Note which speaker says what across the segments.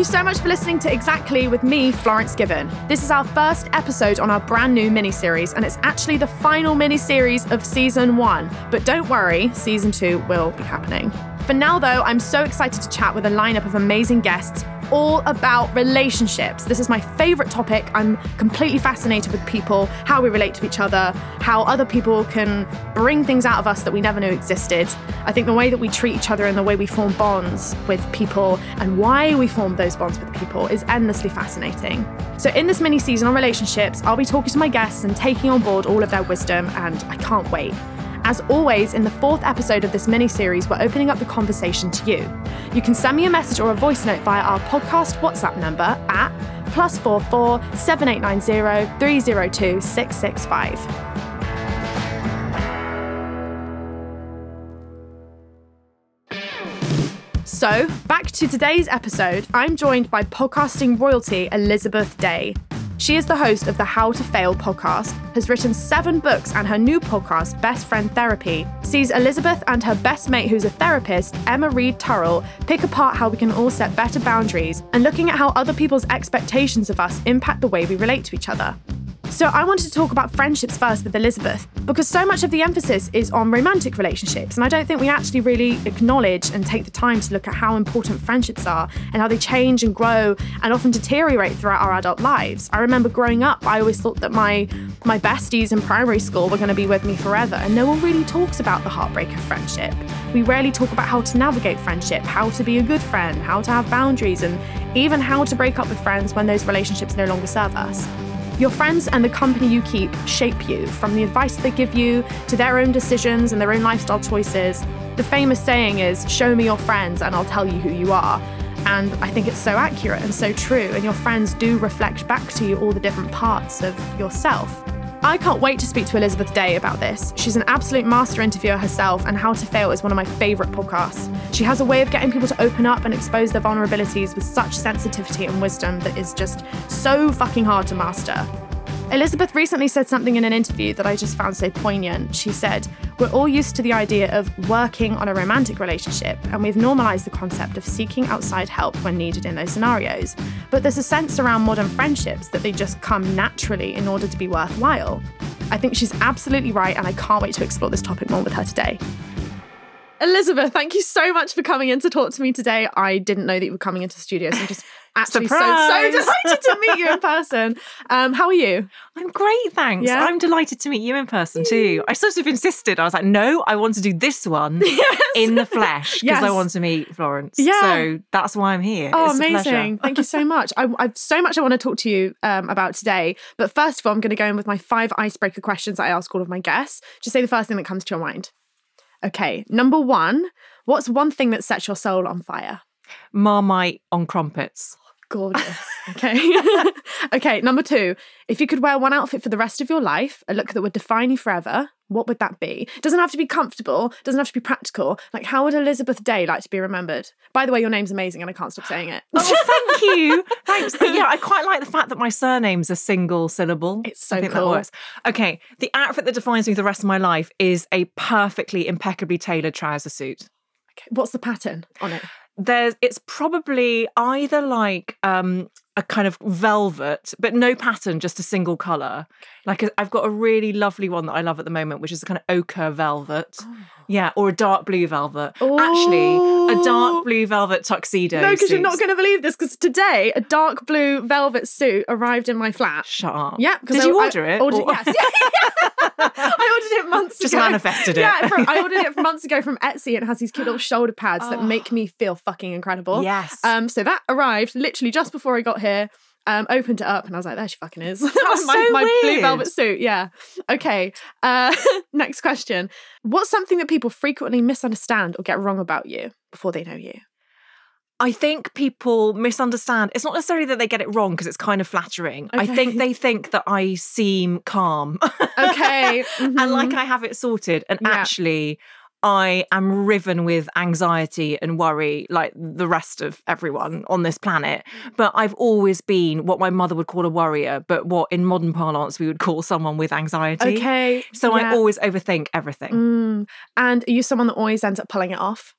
Speaker 1: you so much for listening to Exactly with me, Florence Given. This is our first episode on our brand new mini series, and it's actually the final mini series of season one. But don't worry, season two will be happening. For now, though, I'm so excited to chat with a lineup of amazing guests all about relationships. This is my favorite topic. I'm completely fascinated with people, how we relate to each other, how other people can bring things out of us that we never knew existed. I think the way that we treat each other and the way we form bonds with people and why we form those bonds with people is endlessly fascinating. So, in this mini season on relationships, I'll be talking to my guests and taking on board all of their wisdom, and I can't wait. As always, in the fourth episode of this mini series, we're opening up the conversation to you. You can send me a message or a voice note via our podcast WhatsApp number at plus four four seven eight nine zero three zero two six six five. So, back to today's episode, I'm joined by podcasting royalty Elizabeth Day. She is the host of the How to Fail podcast, has written seven books, and her new podcast, Best Friend Therapy, sees Elizabeth and her best mate, who's a therapist, Emma Reed Turrell, pick apart how we can all set better boundaries and looking at how other people's expectations of us impact the way we relate to each other. So, I wanted to talk about friendships first with Elizabeth because so much of the emphasis is on romantic relationships, and I don't think we actually really acknowledge and take the time to look at how important friendships are and how they change and grow and often deteriorate throughout our adult lives. I remember growing up, I always thought that my my besties in primary school were going to be with me forever, and no one really talks about the heartbreak of friendship. We rarely talk about how to navigate friendship, how to be a good friend, how to have boundaries, and even how to break up with friends when those relationships no longer serve us. Your friends and the company you keep shape you, from the advice they give you to their own decisions and their own lifestyle choices. The famous saying is, Show me your friends and I'll tell you who you are. And I think it's so accurate and so true. And your friends do reflect back to you all the different parts of yourself. I can't wait to speak to Elizabeth Day about this. She's an absolute master interviewer herself, and How to Fail is one of my favourite podcasts. She has a way of getting people to open up and expose their vulnerabilities with such sensitivity and wisdom that is just so fucking hard to master. Elizabeth recently said something in an interview that I just found so poignant. She said, We're all used to the idea of working on a romantic relationship, and we've normalised the concept of seeking outside help when needed in those scenarios. But there's a sense around modern friendships that they just come naturally in order to be worthwhile. I think she's absolutely right, and I can't wait to explore this topic more with her today. Elizabeth, thank you so much for coming in to talk to me today. I didn't know that you were coming into the studio, so I'm just actually so, so delighted to meet you in person. Um, how are you?
Speaker 2: I'm great, thanks. Yeah? I'm delighted to meet you in person too. I sort of insisted. I was like, no, I want to do this one yes. in the flesh because yes. I want to meet Florence. Yeah. So that's why I'm here.
Speaker 1: Oh, it's amazing. Thank you so much. I, have so much I want to talk to you um, about today. But first of all, I'm going to go in with my five icebreaker questions that I ask all of my guests. Just say the first thing that comes to your mind. Okay, number one, what's one thing that sets your soul on fire?
Speaker 2: Marmite on crumpets.
Speaker 1: Gorgeous. Okay. okay, number two, if you could wear one outfit for the rest of your life, a look that would define you forever, what would that be? Doesn't have to be comfortable, doesn't have to be practical. Like, how would Elizabeth Day like to be remembered? By the way, your name's amazing and I can't stop saying it.
Speaker 2: oh, thank you. Thanks. Yeah, I quite like the fact that my surname's a single syllable.
Speaker 1: It's so cool.
Speaker 2: Okay, the outfit that defines me for the rest of my life is a perfectly, impeccably tailored trouser suit.
Speaker 1: Okay, what's the pattern on it?
Speaker 2: There's it's probably either like um a kind of velvet but no pattern just a single color like i've got a really lovely one that i love at the moment which is a kind of ochre velvet. Oh. yeah or a dark blue velvet. Ooh. actually a dark blue velvet tuxedo
Speaker 1: no because you're not going to believe this because today a dark blue velvet suit arrived in my flat.
Speaker 2: Shut up.
Speaker 1: Yeah
Speaker 2: did I, you order it?
Speaker 1: ordered, yes. I ordered it months
Speaker 2: just
Speaker 1: ago.
Speaker 2: Just manifested it.
Speaker 1: Yeah from, I ordered it months ago from Etsy. It has these cute little shoulder pads oh. that make me feel fucking incredible.
Speaker 2: Yes.
Speaker 1: Um so that arrived literally just before I got here. Um, opened it up and I was like, there she fucking is.
Speaker 2: my, so
Speaker 1: my blue velvet suit. Yeah. Okay. Uh, next question. What's something that people frequently misunderstand or get wrong about you before they know you?
Speaker 2: I think people misunderstand. It's not necessarily that they get it wrong because it's kind of flattering. Okay. I think they think that I seem calm.
Speaker 1: okay.
Speaker 2: Mm-hmm. and like I have it sorted. And yeah. actually, I am riven with anxiety and worry like the rest of everyone on this planet. But I've always been what my mother would call a worrier, but what in modern parlance we would call someone with anxiety.
Speaker 1: Okay.
Speaker 2: So yeah. I always overthink everything.
Speaker 1: Mm. And are you someone that always ends up pulling it off?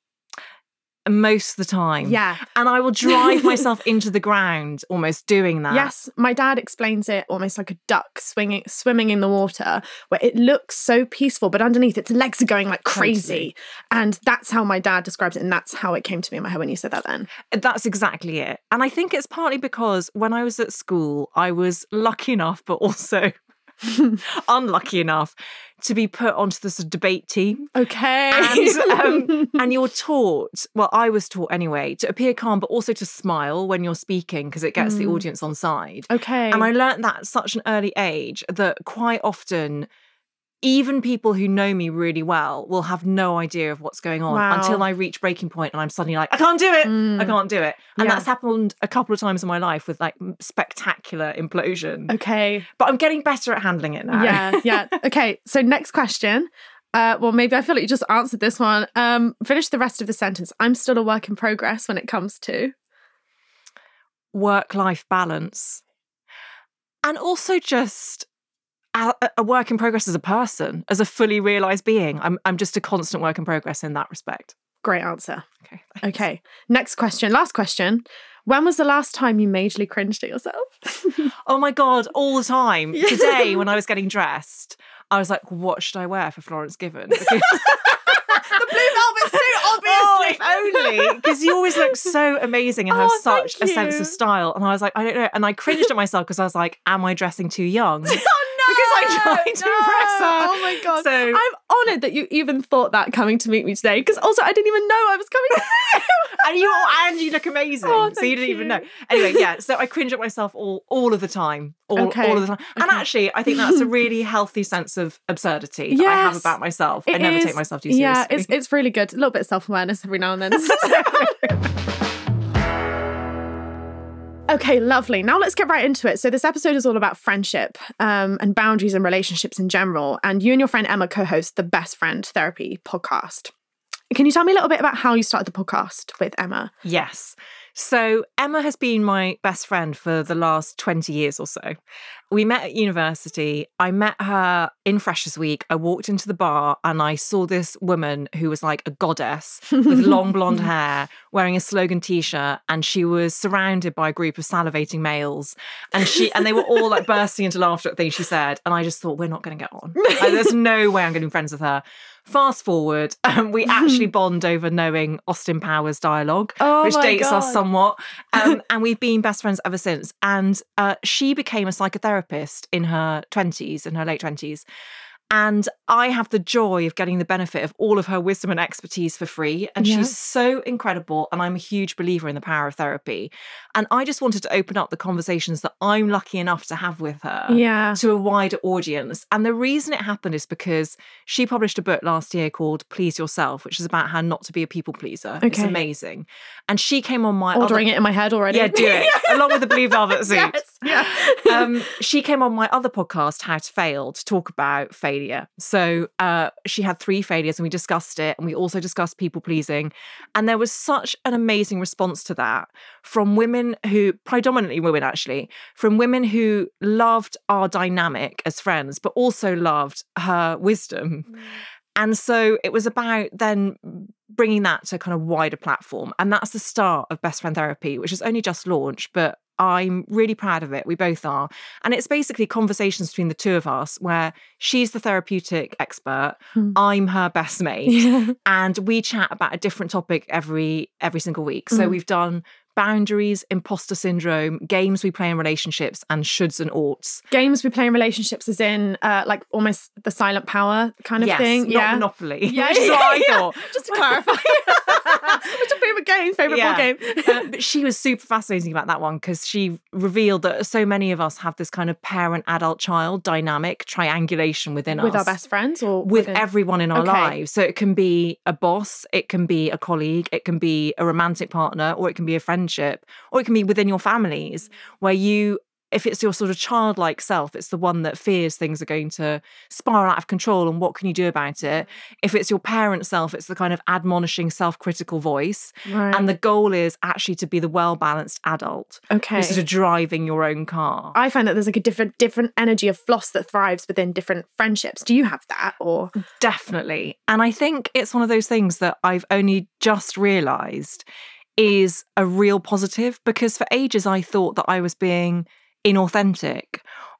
Speaker 2: Most of the time.
Speaker 1: Yeah.
Speaker 2: And I will drive myself into the ground almost doing that.
Speaker 1: Yes, my dad explains it almost like a duck swinging, swimming in the water, where it looks so peaceful, but underneath its legs are going like crazy. And that's how my dad describes it, and that's how it came to me in my head when you said that. Then uh,
Speaker 2: That's exactly it. And I think it's partly because when I was at school, I was lucky enough, but also unlucky enough to be put onto this debate team.
Speaker 1: okay,
Speaker 2: And, um, and you're taught, well, I was taught anyway, to appear calm, but also to smile when you're speaking because it gets the
Speaker 1: Mm.
Speaker 2: audience on side.
Speaker 1: okay,
Speaker 2: And I learnt that at such an early age that quite often, even people who know me really well will have no idea of what's going on
Speaker 1: Wow.
Speaker 2: until I reach breaking point and I'm suddenly like, I can't do it. I
Speaker 1: Mm.
Speaker 2: can't do it. And
Speaker 1: Yeah.
Speaker 2: that's happened a couple of times in my life with like spectacular implosion.
Speaker 1: okay,
Speaker 2: But I'm getting better at handling it now.
Speaker 1: yeah, yeah. Okay, so next question. Uh, well, maybe I feel like you just answered this one. Um, finish the rest of the sentence. I'm still a work in progress when it comes to.
Speaker 2: Work life balance. And also just a, a work in progress as a person, as a fully realized being. I'm, I'm just a constant work in progress in that respect.
Speaker 1: Great answer.
Speaker 2: Okay.
Speaker 1: Okay, next question. Last question. When was the last time you majorly cringed at yourself?
Speaker 2: Oh my God, all the time.
Speaker 1: Yeah.
Speaker 2: Today, when I was getting dressed, I was like, what should I wear for Florence Given? Because-
Speaker 1: the blue velvet suit,
Speaker 2: Oh, if only. Because you always look so amazing and have
Speaker 1: Oh, thank
Speaker 2: such a sense of style. And I was like, I don't know. And I cringed at myself because I was like, am I dressing too young?
Speaker 1: Oh!
Speaker 2: Because I tried to impress her.
Speaker 1: Oh my god!
Speaker 2: So-
Speaker 1: I'm honoured that you even thought that coming to meet me today. Because also I didn't even know I was coming.
Speaker 2: and you and you look amazing.
Speaker 1: Oh,
Speaker 2: so you didn't even know. Anyway, yeah. So I cringe at myself all all of the time. All,
Speaker 1: Okay,
Speaker 2: all of the time. And
Speaker 1: okay.
Speaker 2: actually, I think that's a really healthy sense of absurdity that I have about myself. I never
Speaker 1: is-
Speaker 2: take myself too seriously.
Speaker 1: Yeah, it's it's really good. A little bit of self awareness every now and then. Okay, lovely. Now let's get right into it. So this episode is all about friendship um, and boundaries and relationships in general. And you and your friend Emma co-host the Best Friend Therapy podcast. Can you tell me a little bit about how you started the podcast with Emma?
Speaker 2: Yes. So Emma has been my best friend for the last 20 years or so. We met at university. I met her in Freshers Week. I walked into the bar and I saw this woman who was like a goddess with long blonde hair, wearing a slogan t-shirt, and she was surrounded by a group of salivating males. And she and they were all like bursting into laughter at things she said. And I just thought, we're not going to get on. Like, there's no way I'm getting friends with her. Fast forward, um, we actually bond over knowing Austin Powers dialogue
Speaker 1: Oh
Speaker 2: which dates us
Speaker 1: God.
Speaker 2: Somewhat. Um, and we've been best friends ever since. And uh, she became a psychotherapist in her 20s, in her late 20s. And I have the joy of getting the benefit of all of her wisdom and expertise for free. And
Speaker 1: Yeah.
Speaker 2: she's so incredible. And I'm a huge believer in the power of therapy. And I just wanted to open up the conversations that I'm lucky enough to have with her
Speaker 1: Yeah.
Speaker 2: to a wider audience. And the reason it happened is because she published a book last year called Please Yourself, which is about how not to be a people pleaser. It's amazing. And she came on my
Speaker 1: Ordering
Speaker 2: other,
Speaker 1: it in my head already.
Speaker 2: Yeah, do it. Along with the blue velvet suit.
Speaker 1: yes. Yeah.
Speaker 2: Um, she came on my other podcast, How to Fail, to talk about failure. So uh, she had three failures and we discussed it. And we also discussed people pleasing. And there was such an amazing response to that from women who, predominantly women actually, from women who loved our dynamic as friends, but also loved her wisdom. And so it was about then bringing that to kind of wider platform. And that's the start of Best Friend Therapy, which has only just launched, but I'm really proud of it. We both are. And it's basically conversations between the two of us where she's the therapeutic expert,
Speaker 1: Hmm.
Speaker 2: I'm her best mate,
Speaker 1: Yeah.
Speaker 2: and we chat about a different topic every every single week. So
Speaker 1: Mm.
Speaker 2: we've done boundaries, imposter syndrome, games we play in relationships, and shoulds and oughts.
Speaker 1: Games we play in relationships is in uh, like almost the silent power kind of
Speaker 2: yes,
Speaker 1: thing.
Speaker 2: not
Speaker 1: yeah.
Speaker 2: Monopoly.
Speaker 1: Yeah,
Speaker 2: which is what I
Speaker 1: yeah.
Speaker 2: thought.
Speaker 1: Just to clarify. What's your favourite game? Favourite
Speaker 2: Yeah.
Speaker 1: board game?
Speaker 2: Uh, but she was super fascinating about that one because she revealed that so many of us have this kind of parent adult child dynamic triangulation within
Speaker 1: With
Speaker 2: us with
Speaker 1: our best friends or
Speaker 2: with
Speaker 1: within-
Speaker 2: everyone in our
Speaker 1: Okay.
Speaker 2: lives so it can be a boss it can be a colleague it can be a romantic partner or it can be a friendship or it can be within your families where you if it's your sort of childlike self, it's the one that fears things are going to spiral out of control and what can you do about it? If it's your parent self, it's the kind of admonishing, self critical voice.
Speaker 1: Right.
Speaker 2: And the goal is actually to be the well balanced adult
Speaker 1: okay.
Speaker 2: who's sort of driving your own car.
Speaker 1: I find that there's like a different different energy of floss that thrives within different friendships. Do you have that or
Speaker 2: Definitely. And I think it's one of those things that I've only just realized is a real positive because for ages I thought that I was being inauthentic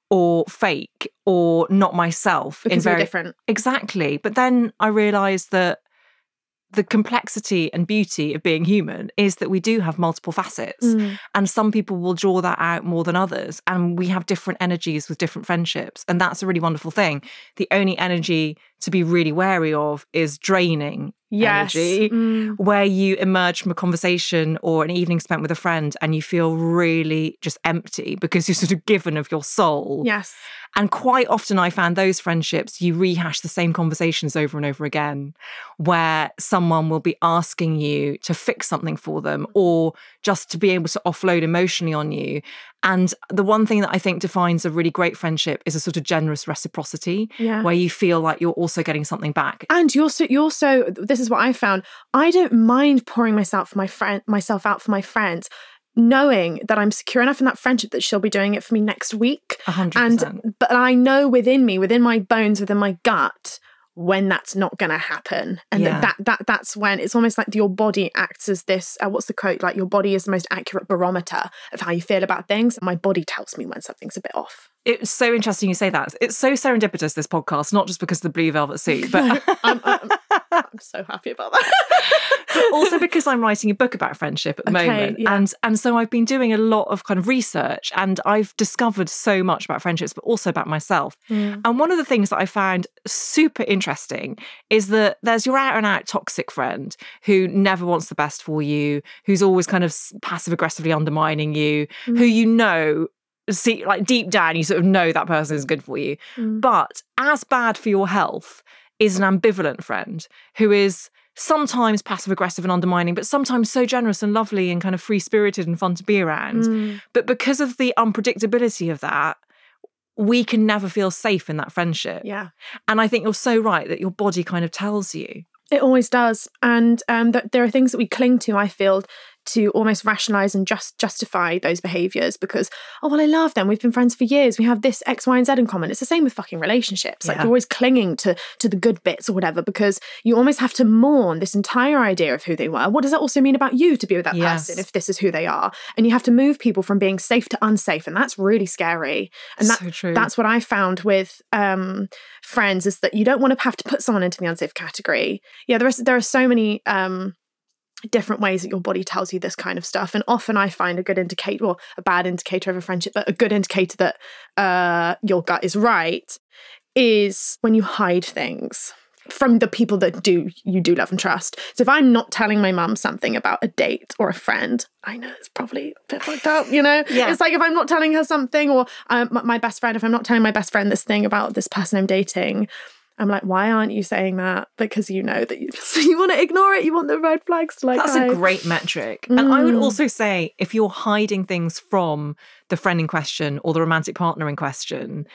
Speaker 2: or fake or not myself
Speaker 1: because
Speaker 2: in very
Speaker 1: different?
Speaker 2: exactly but then i realized that the complexity and beauty of being human is that we do have multiple facets
Speaker 1: Mm.
Speaker 2: and some people will draw that out more than others and we have different energies with different friendships and that's a really wonderful thing the only energy to be really wary of is draining
Speaker 1: Yes.
Speaker 2: energy
Speaker 1: Mm.
Speaker 2: where you emerge from a conversation or an evening spent with a friend and you feel really just empty because you're sort of given of your soul.
Speaker 1: Yes.
Speaker 2: And quite often I found those friendships, you rehash the same conversations over and over again, where someone will be asking you to fix something for them or just to be able to offload emotionally on you. And the one thing that I think defines a really great friendship is a sort of generous reciprocity
Speaker 1: Yeah.
Speaker 2: where you feel like you're also getting something back.
Speaker 1: And you're so you're so this is what I found. I don't mind pouring myself for my friend myself out for my friends, knowing that I'm secure enough in that friendship that she'll be doing it for me next week.
Speaker 2: Hundred percent.
Speaker 1: And but I know within me, within my bones, within my gut, when that's not going to happen, and
Speaker 2: Yeah.
Speaker 1: that, that that that's when it's almost like your body acts as this. Uh, what's the quote? Like your body is the most accurate barometer of how you feel about things. My body tells me when something's a bit off.
Speaker 2: It's so interesting you say that. It's so serendipitous, this podcast, not just because of the blue velvet suit, but
Speaker 1: I'm, I'm, I'm so happy about that.
Speaker 2: also because I'm writing a book about friendship at the
Speaker 1: Okay,
Speaker 2: moment.
Speaker 1: yeah.
Speaker 2: And and so I've been doing a lot of kind of research and I've discovered so much about friendships, but also about myself.
Speaker 1: Mm.
Speaker 2: And one of the things that I found super interesting is that there's your out and out toxic friend who never wants the best for you, who's always kind of passive aggressively undermining you,
Speaker 1: Mm.
Speaker 2: who you know see like deep down you sort of know that person is good for you.
Speaker 1: Mm.
Speaker 2: But as bad for your health is an ambivalent friend who is sometimes passive aggressive and undermining, but sometimes so generous and lovely and kind of free spirited and fun to be around.
Speaker 1: Mm.
Speaker 2: But because of the unpredictability of that, we can never feel safe in that friendship.
Speaker 1: Yeah.
Speaker 2: And I think you're so right that your body kind of tells you.
Speaker 1: It always does. And um, th- there are things that we cling to, I feel, to almost rationalize and just justify those behaviors because, oh, well, I love them. We've been friends for years. We have this X, Y, and Z in common. It's the same with fucking relationships. Like
Speaker 2: Yeah.
Speaker 1: you're always clinging to to the good bits or whatever because you almost have to mourn this entire idea of who they were. What does that also mean about you to be with that
Speaker 2: Yes.
Speaker 1: person if this is who they are? And you have to move people from being safe to unsafe. And that's really scary. And that,
Speaker 2: so true.
Speaker 1: that's what I found with um, friends is that you don't want to have to put someone into the unsafe category. Yeah, there is there are so many um, different ways that your body tells you this kind of stuff, and often I find a good indicator, or a bad indicator of a friendship, but a good indicator that uh, your gut is right is when you hide things from the people that do you do love and trust. So if I'm not telling my mum something about a date or a friend, I know it's probably a bit fucked up, you know?
Speaker 2: Yeah.
Speaker 1: It's like if I'm not telling her something or um, my best friend, if I'm not telling my best friend this thing about this person I'm dating, I'm like, why aren't you saying that? Because you know that you just you want to ignore it. You want the red flags to like.
Speaker 2: That's
Speaker 1: hide.
Speaker 2: a great metric. And I would
Speaker 1: Mm.
Speaker 2: also say if you're hiding things from the friend in question or the romantic partner in question,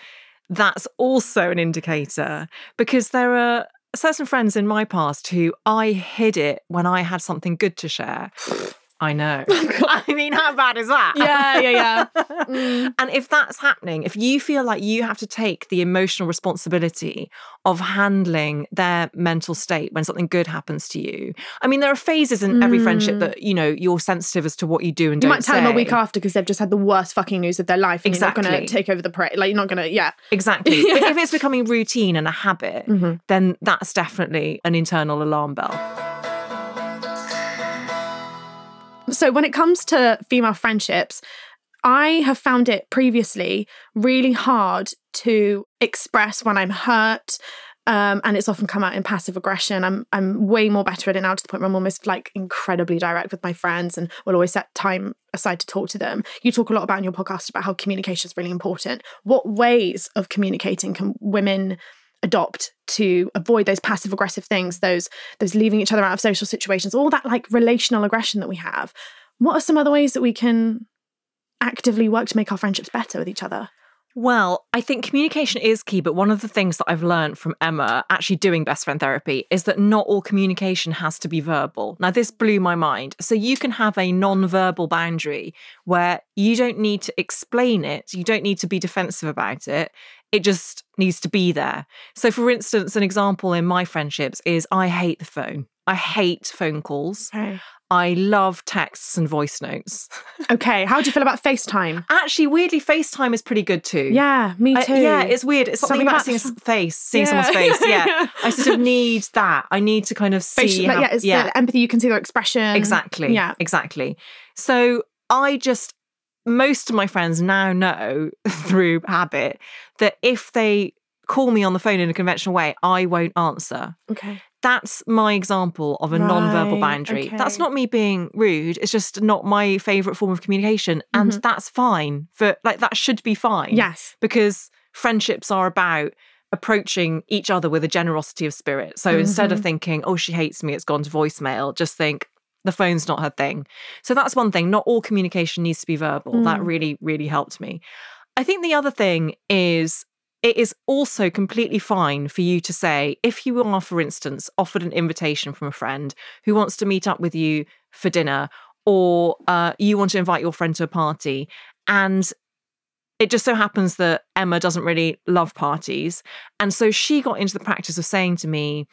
Speaker 2: that's also an indicator because there are certain friends in my past who I hid it when I had something good to share. I know. I mean, how bad is that?
Speaker 1: Yeah, yeah, yeah. Mm.
Speaker 2: And if that's happening, if you feel like you have to take the emotional responsibility of handling their mental state when something good happens to you, I mean, there are phases in every friendship
Speaker 1: Mm.
Speaker 2: that you know you're sensitive as to what you do and
Speaker 1: You might tell them a week after because they've just had the worst fucking news of their life, and you're not going
Speaker 2: Exactly.
Speaker 1: to take over the parade. Like you're not going to, yeah.
Speaker 2: Exactly. But if it's becoming routine and a habit,
Speaker 1: Mhm.
Speaker 2: then that's definitely an internal alarm bell.
Speaker 1: So when it comes to female friendships, I have found it previously really hard to express when I'm hurt. Um, and it's often come out in passive aggression. I'm I'm way more better at it now to the point where I'm almost like incredibly direct with my friends and will always set time aside to talk to them. You talk a lot about in your podcast about how communication is really important. What ways of communicating can women adopt to avoid those passive aggressive things, those those leaving each other out of social situations, all that like relational aggression that we have? What are some other ways that we can actively work to make our friendships better with each other?
Speaker 2: Well, I think communication is key, but one of the things that I've learned from Emma actually doing best friend therapy is that not all communication has to be verbal. Now, this blew my mind. So, you can have a non verbal boundary where you don't need to explain it, you don't need to be defensive about it. It just needs to be there. So, for instance, an example in my friendships is I hate the phone. I hate phone calls.
Speaker 1: Okay.
Speaker 2: I love texts and voice notes.
Speaker 1: Okay. How do you feel about FaceTime?
Speaker 2: Actually, weirdly, FaceTime is pretty good too.
Speaker 1: Yeah, me
Speaker 2: I-
Speaker 1: too.
Speaker 2: yeah, it's weird. It's something,
Speaker 1: Something
Speaker 2: about
Speaker 1: about
Speaker 2: seeing face, seeing
Speaker 1: Yeah.
Speaker 2: someone's face. Yeah, I sort of need that. I need to kind of see.
Speaker 1: Facial,
Speaker 2: how-
Speaker 1: yeah, it's the empathy. You can see their expression.
Speaker 2: exactly.
Speaker 1: Yeah.
Speaker 2: exactly. So I just most of my friends now know through habit that if they call me on the phone in a conventional way, I won't answer.
Speaker 1: Okay.
Speaker 2: That's my example of a non-verbal
Speaker 1: Right,
Speaker 2: boundary. That's not me being rude. It's just not my favorite form of communication, and
Speaker 1: Mhm.
Speaker 2: that's fine. For like that should be fine
Speaker 1: Yes.
Speaker 2: because friendships are about approaching each other with a generosity of spirit. So instead of
Speaker 1: Mhm.
Speaker 2: thinking, oh, she hates me, it's gone to voicemail, just think, the phone's not her thing. So that's one thing. Not all communication needs to be verbal. That
Speaker 1: Mm.
Speaker 2: really, really helped me. I think the other thing is it is also completely fine for you to say, if you are, for instance, offered an invitation from a friend who wants to meet up with you for dinner, or uh, you want to invite your friend to a party, and it just so happens that Emma doesn't really love parties. And so she got into the practice of saying to me,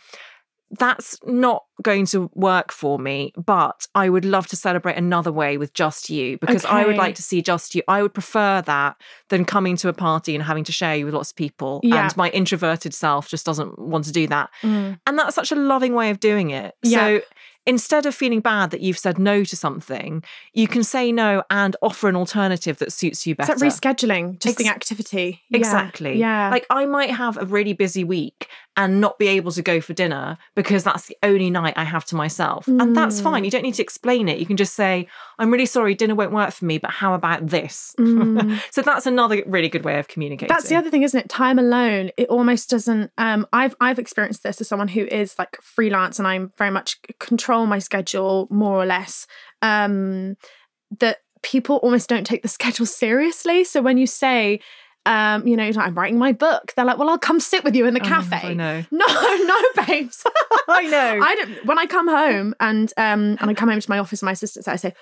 Speaker 2: that's not going to work for me, but I would love to celebrate another way with just you because I would like to see just you. I would prefer that than coming to a party and having to share you with lots of people.
Speaker 1: Yeah.
Speaker 2: And my introverted self just doesn't want to do that.
Speaker 1: Mm.
Speaker 2: And that's such a loving way of doing it.
Speaker 1: Yeah.
Speaker 2: So instead of feeling bad that you've said no to something, you can say no and offer an alternative that suits you better.
Speaker 1: that rescheduling just the
Speaker 2: Ex-
Speaker 1: activity?
Speaker 2: Exactly.
Speaker 1: Yeah.
Speaker 2: Like I might have a really busy week and not be able to go for dinner because that's the only night I have to myself. And that's
Speaker 1: Mm.
Speaker 2: fine. You don't need to explain it. You can just say, I'm really sorry, dinner won't work for me, but how about this?
Speaker 1: Mm.
Speaker 2: so that's another really good way of communicating.
Speaker 1: That's the other thing, isn't it? Time alone, it almost doesn't. Um, I've I've experienced this as someone who is like freelance, and I'm very much control my schedule more or less. Um, that people almost don't take the schedule seriously. So when you say, um, you know, I'm writing my book, they're like, well, I'll come sit with you in the
Speaker 2: Oh,
Speaker 1: cafe.
Speaker 2: I know.
Speaker 1: No, no, babes.
Speaker 2: I know.
Speaker 1: I don't. When I come home and um and I come home to my office, and my assistant I say,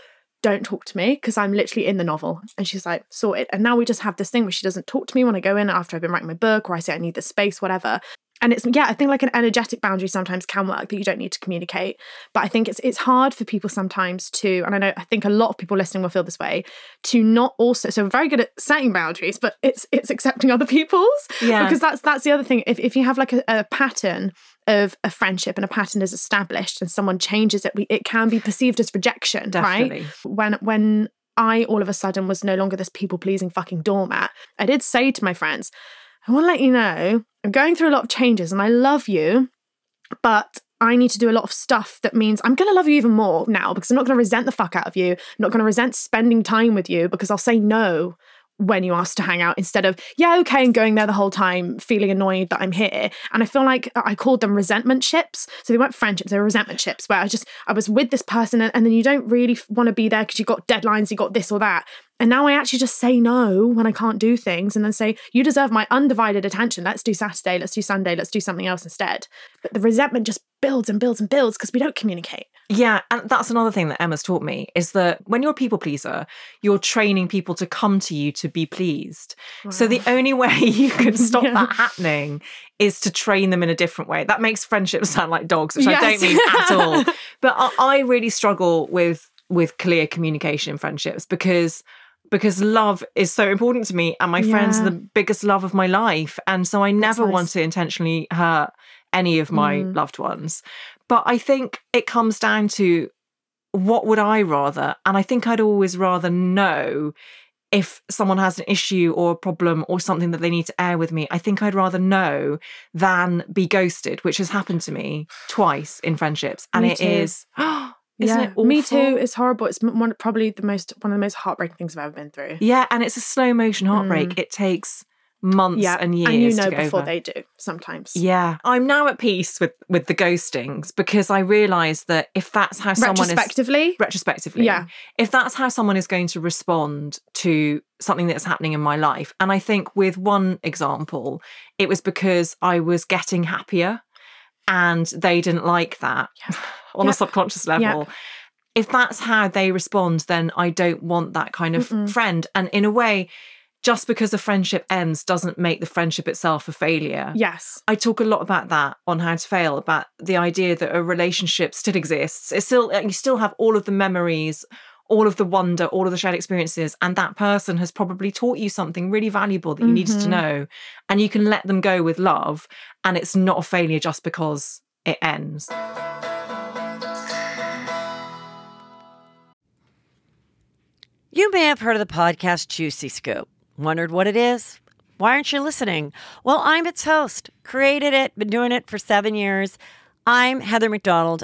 Speaker 1: "Don't talk to me because I'm literally in the novel." And she's like, "Sorted." And now we just have this thing where she doesn't talk to me when I go in after I've been writing my book, or I say I need the space, whatever. And it's yeah, I think like an energetic boundary sometimes can work that you don't need to communicate. But I think it's it's hard for people sometimes to, and I know I think a lot of people listening will feel this way, to not also so we're very good at setting boundaries, but it's it's accepting other people's
Speaker 2: yeah.
Speaker 1: because that's that's the other thing if, if you have like a, a pattern of a friendship and a pattern is established and someone changes it we, it can be perceived as rejection
Speaker 2: Definitely.
Speaker 1: right when when i all of a sudden was no longer this people pleasing fucking doormat i did say to my friends i want to let you know i'm going through a lot of changes and i love you but I need to do a lot of stuff that means I'm going to love you even more now because I'm not going to resent the fuck out of you. I'm not going to resent spending time with you because I'll say no when you ask to hang out instead of, yeah, okay, and going there the whole time, feeling annoyed that I'm here. And I feel like I called them resentment ships. So they weren't friendships, they were resentment ships where I just, I was with this person and, and then you don't really want to be there because you've got deadlines, you got this or that. And now I actually just say no when I can't do things and then say, you deserve my undivided attention. Let's do Saturday, let's do Sunday, let's do something else instead. But the resentment just builds and builds and builds because we don't communicate.
Speaker 2: Yeah, and that's another thing that Emma's taught me is that when you're a people pleaser, you're training people to come to you to be pleased. So the only way you can stop
Speaker 1: Yeah.
Speaker 2: that happening is to train them in a different way. That makes friendships sound like dogs, which I don't mean at all. But I, I really struggle with with clear communication in friendships because because love is so important to me and my friends are the biggest love of my life and so I never want to intentionally hurt any of my
Speaker 1: Mm.
Speaker 2: loved ones. But I think it comes down to what would I rather? And I think I'd always rather know if someone has an issue or a problem or something that they need to air with me. I think I'd rather know than be ghosted, which has happened to me twice in friendships. And
Speaker 1: Me
Speaker 2: it
Speaker 1: too.
Speaker 2: is, isn't it awful?
Speaker 1: Me too. It's horrible. It's one, probably the most one of the most heartbreaking things I've ever been through.
Speaker 2: Yeah, and it's a slow motion heartbreak.
Speaker 1: Mm.
Speaker 2: It takes months
Speaker 1: Yeah,
Speaker 2: and years
Speaker 1: and you
Speaker 2: to
Speaker 1: know
Speaker 2: get
Speaker 1: before
Speaker 2: over.
Speaker 1: they do sometimes.
Speaker 2: Yeah, I'm now at peace with with the ghostings because I realise that if that's how someone is
Speaker 1: Retrospectively,
Speaker 2: retrospectively,
Speaker 1: Yeah.
Speaker 2: if that's how someone is going to respond to something that's happening in my life, and I think with one example, it was because I was getting happier, and they didn't like that on
Speaker 1: Yeah.
Speaker 2: a subconscious level. If that's how they respond, then I don't want that kind of
Speaker 1: Mm-mm.
Speaker 2: friend. And in a way, just because a friendship ends doesn't make the friendship itself a failure.
Speaker 1: yes.
Speaker 2: I talk a lot about that on How to Fail, about the idea that a relationship still exists. It's still you still have all of the memories, all of the wonder, all of the shared experiences, and that person has probably taught you something really valuable that you needed to
Speaker 1: Mhm.
Speaker 2: know, and you can let them go with love, and it's not a failure just because it ends.
Speaker 3: You may have heard of the podcast Juicy Scoop. Wondered what it is? Why aren't you listening? Well, I'm its host, created it, been doing it for seven years. I'm Heather McDonald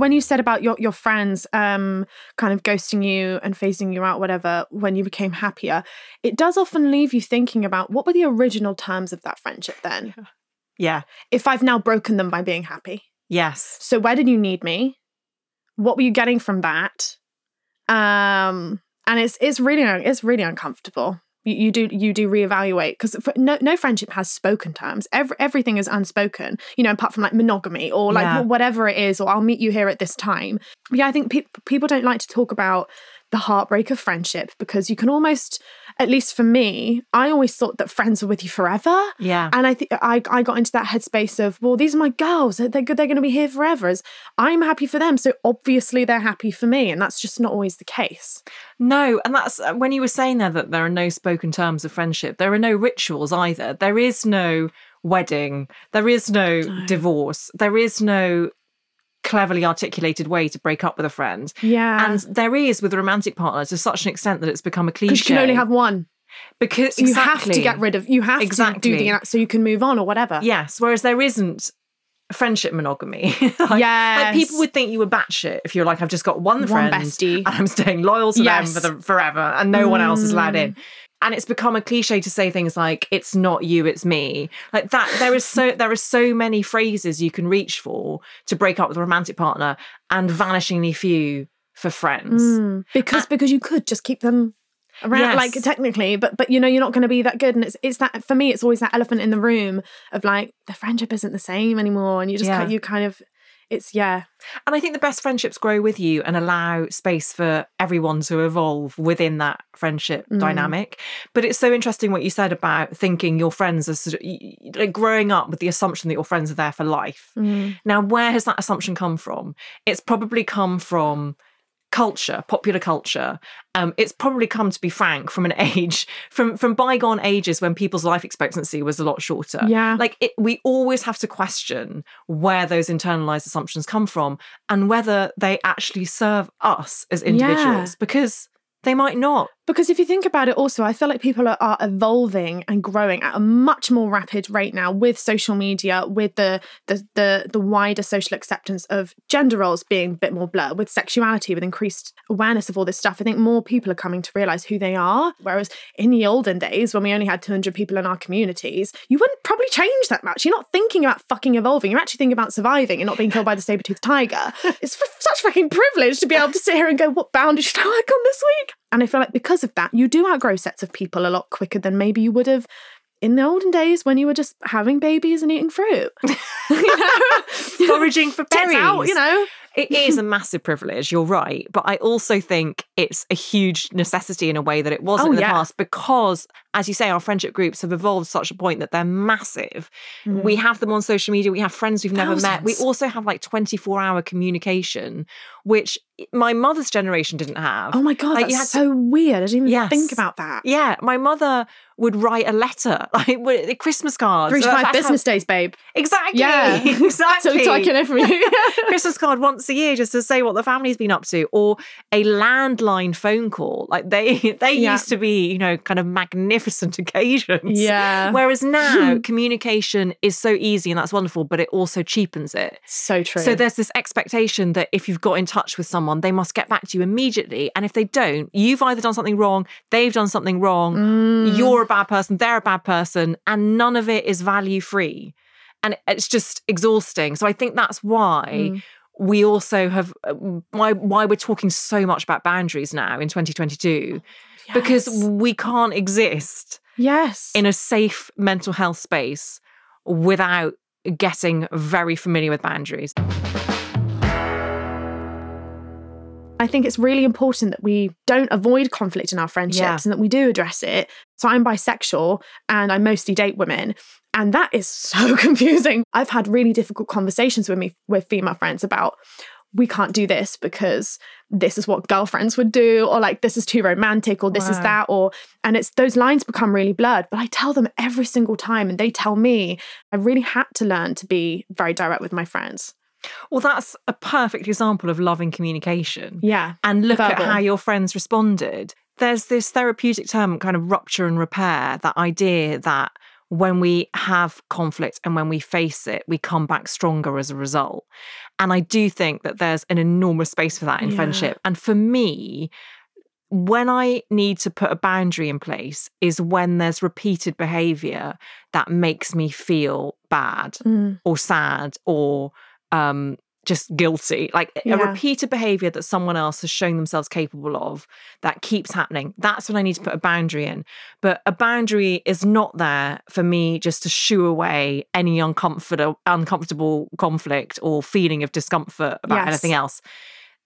Speaker 1: When you said about your your friends um kind of ghosting you and phasing you out whatever when you became happier it does often leave you thinking about what were the original terms of that friendship then?
Speaker 2: Yeah.
Speaker 1: if i've now broken them by being happy.
Speaker 2: Yes.
Speaker 1: so where did you need me? What were you getting from that? Um and it's it's really it's really uncomfortable you, you do you do reevaluate because no no friendship has spoken terms Every, everything is unspoken you know apart from like monogamy or like
Speaker 2: Yeah.
Speaker 1: whatever it is or i'll meet you here at this time But yeah i think pe- people don't like to talk about the heartbreak of friendship because you can almost at least for me i always thought that friends were with you forever
Speaker 2: Yeah.
Speaker 1: and I think I I got into that headspace of well, these are my girls. They're they're, they're going to be here forever. As I'm happy for them, so obviously they're happy for me, and that's just not always the case.
Speaker 2: No, and that's uh, when you were saying there that there are no spoken terms of friendship. There are no rituals either. There is no wedding. There is no
Speaker 1: No.
Speaker 2: divorce. There is no cleverly articulated way to break up with a friend.
Speaker 1: Yeah,
Speaker 2: And there is with a romantic partner to such an extent that it's become a cliche.
Speaker 1: because you can only have one,
Speaker 2: because
Speaker 1: so you have to get rid of. You have to do
Speaker 2: Exactly.
Speaker 1: the so you can move on or whatever.
Speaker 2: Yes, whereas there isn't friendship monogamy. like,
Speaker 1: Yes.
Speaker 2: like people would think you were batshit if you're like, I've just got one
Speaker 1: One
Speaker 2: friend
Speaker 1: bestie.
Speaker 2: and I'm staying loyal to
Speaker 1: Yes.
Speaker 2: them for the forever and no one else is allowed
Speaker 1: Mm.
Speaker 2: in. And it's become a cliche to say things like "it's not you, it's me." Like that, there is so there are so many phrases you can reach for to break up with a romantic partner, and vanishingly few for friends.
Speaker 1: Mm, because because you could just keep them around,
Speaker 2: Yes.
Speaker 1: like technically, but but you know you're not going to be that good, and it's it's that for me it's always that elephant in the room of like the friendship isn't the same anymore, and you just
Speaker 2: Yeah.
Speaker 1: you kind of it's yeah
Speaker 2: And I think the best friendships grow with you and allow space for everyone to evolve within that friendship
Speaker 1: Mm.
Speaker 2: dynamic. But it's so interesting what you said about thinking your friends are sort of like growing up with the assumption that your friends are there for life.
Speaker 1: Mm.
Speaker 2: Now, where has that assumption come from? It's probably come from culture, popular culture. Um, it's probably come to be frank from an age from from bygone ages when people's life expectancy was a lot shorter
Speaker 1: yeah
Speaker 2: like it, we always have to question where those internalized assumptions come from and whether they actually serve us as individuals
Speaker 1: Yeah.
Speaker 2: because they might not
Speaker 1: Because if you think about it, also, I feel like people are, are evolving and growing at a much more rapid rate now with social media, with the, the the the wider social acceptance of gender roles being a bit more blurred, with sexuality, with increased awareness of all this stuff. I think more people are coming to realize who they are. Whereas in the olden days, when we only had 200 people in our communities, you wouldn't probably change that much. You're not thinking about fucking evolving. You're actually thinking about surviving and not being killed by the saber-toothed tiger. it's f- such fucking privilege to be able to sit here and go, what boundaries should I work on this week? And I feel like because of that, you do outgrow sets of people a lot quicker than maybe you would have in the olden days when you were just having babies and eating fruit. you know?
Speaker 2: foraging for berries
Speaker 1: out, you know?
Speaker 2: it is a massive privilege, you're right. But I also think it's a huge necessity in a way that it wasn't
Speaker 1: Oh,
Speaker 2: in the
Speaker 1: yeah.
Speaker 2: past because, as you say, our friendship groups have evolved to such a point that they're massive. We have them on social media, we have friends we've never met. We
Speaker 1: Mm.
Speaker 2: Also have like 24 hour communication, which my mother's generation didn't have.
Speaker 1: Oh my god,
Speaker 2: Like,
Speaker 1: that's
Speaker 2: had to-
Speaker 1: so weird. I didn't even
Speaker 2: Yes.
Speaker 1: think about that.
Speaker 2: Yeah, my mother would write a letter, like Christmas cards.
Speaker 1: Three to five
Speaker 2: how-
Speaker 1: business days, babe.
Speaker 2: Exactly.
Speaker 1: Yeah.
Speaker 2: exactly.
Speaker 1: So taking it from you.
Speaker 2: Christmas card once a year just to say what the family's been up to, or a landline phone call. Like they they
Speaker 1: Yeah.
Speaker 2: used to be, you know, kind of magnificent occasions.
Speaker 1: Yeah.
Speaker 2: Whereas now communication is so easy and that's wonderful, but it also cheapens it.
Speaker 1: so true.
Speaker 2: So there's this expectation that if you've got in touch with someone, they must get back to you immediately. And if they don't, you've either done something wrong, they've done something wrong,
Speaker 1: Mm.
Speaker 2: you're a bad person, they're a bad person, and none of it is value free. And it's just exhausting. So I think that's why
Speaker 1: Mm.
Speaker 2: we also have uh, why why we're talking so much about boundaries now in 2022 because we can't exist
Speaker 1: yes.
Speaker 2: in a safe mental health space without getting very familiar with boundaries.
Speaker 1: I think it's really important that we don't avoid conflict in our friendships
Speaker 2: Yeah.
Speaker 1: and that we do address it. So I'm bisexual and I mostly date women. And that is so confusing. I've had really difficult conversations with me with female friends about we can't do this because this is what girlfriends would do, or like this is too romantic, or this is that, or and it's those lines become really blurred. But I tell them every single time, and they tell me I really had to learn to be very direct with my friends.
Speaker 2: Well, that's a perfect example of loving communication.
Speaker 1: Yeah.
Speaker 2: And look at how your friends responded. There's this therapeutic term, kind of rupture and repair, that idea that when we have conflict and when we face it, we come back stronger as a result. And I do think that there's an enormous space for that in
Speaker 1: Yeah.
Speaker 2: friendship. And for me, when I need to put a boundary in place is when there's repeated behavior that makes me feel bad
Speaker 1: Mm.
Speaker 2: or sad or um just guilty like a repeated behavior that someone else has shown themselves capable of that keeps happening. That's when i need to put a boundary in. But a boundary is not there for me just to shoo away any uncomfortable uncomfortable conflict or feeling of discomfort about
Speaker 1: Yes.
Speaker 2: anything else.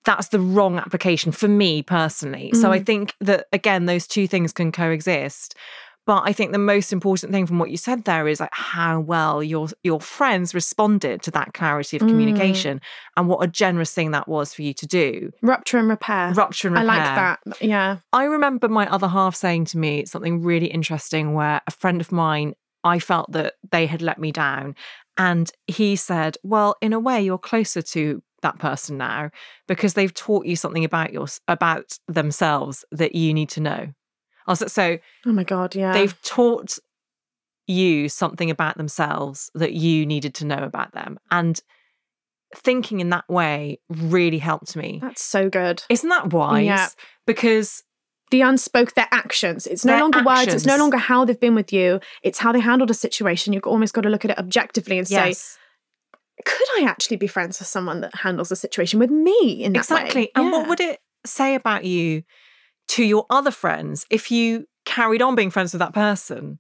Speaker 2: That's the wrong application for me personally. So i mm. think that again those two things can coexist but I think the most important thing from what you said there is like how well your your friends responded to that clarity of
Speaker 1: Mm.
Speaker 2: communication and what a generous thing that was for you to do.
Speaker 1: Rupture and repair.
Speaker 2: Rupture and repair.
Speaker 1: I like that. Yeah.
Speaker 2: I remember my other half saying to me something really interesting where a friend of mine, I felt that they had let me down. And he said, Well, in a way, you're closer to that person now because they've taught you something about your about themselves that you need to know. Like, so
Speaker 1: Oh my God. Yeah.
Speaker 2: they've taught you something about themselves that you needed to know about them. And thinking in that way really helped me.
Speaker 1: That's so good.
Speaker 2: Isn't that wise?
Speaker 1: Yeah.
Speaker 2: Because
Speaker 1: The unspoken, their actions. It's no longer words. It's no longer how they've been with you. It's how they handled a situation. You've almost got to look at it objectively and say,
Speaker 2: yes,
Speaker 1: could I actually be friends with someone that handles a situation with me in that
Speaker 2: exactly.
Speaker 1: way?
Speaker 2: And
Speaker 1: Yeah.
Speaker 2: what would it say about you to your other friends if you carried on being friends with that person?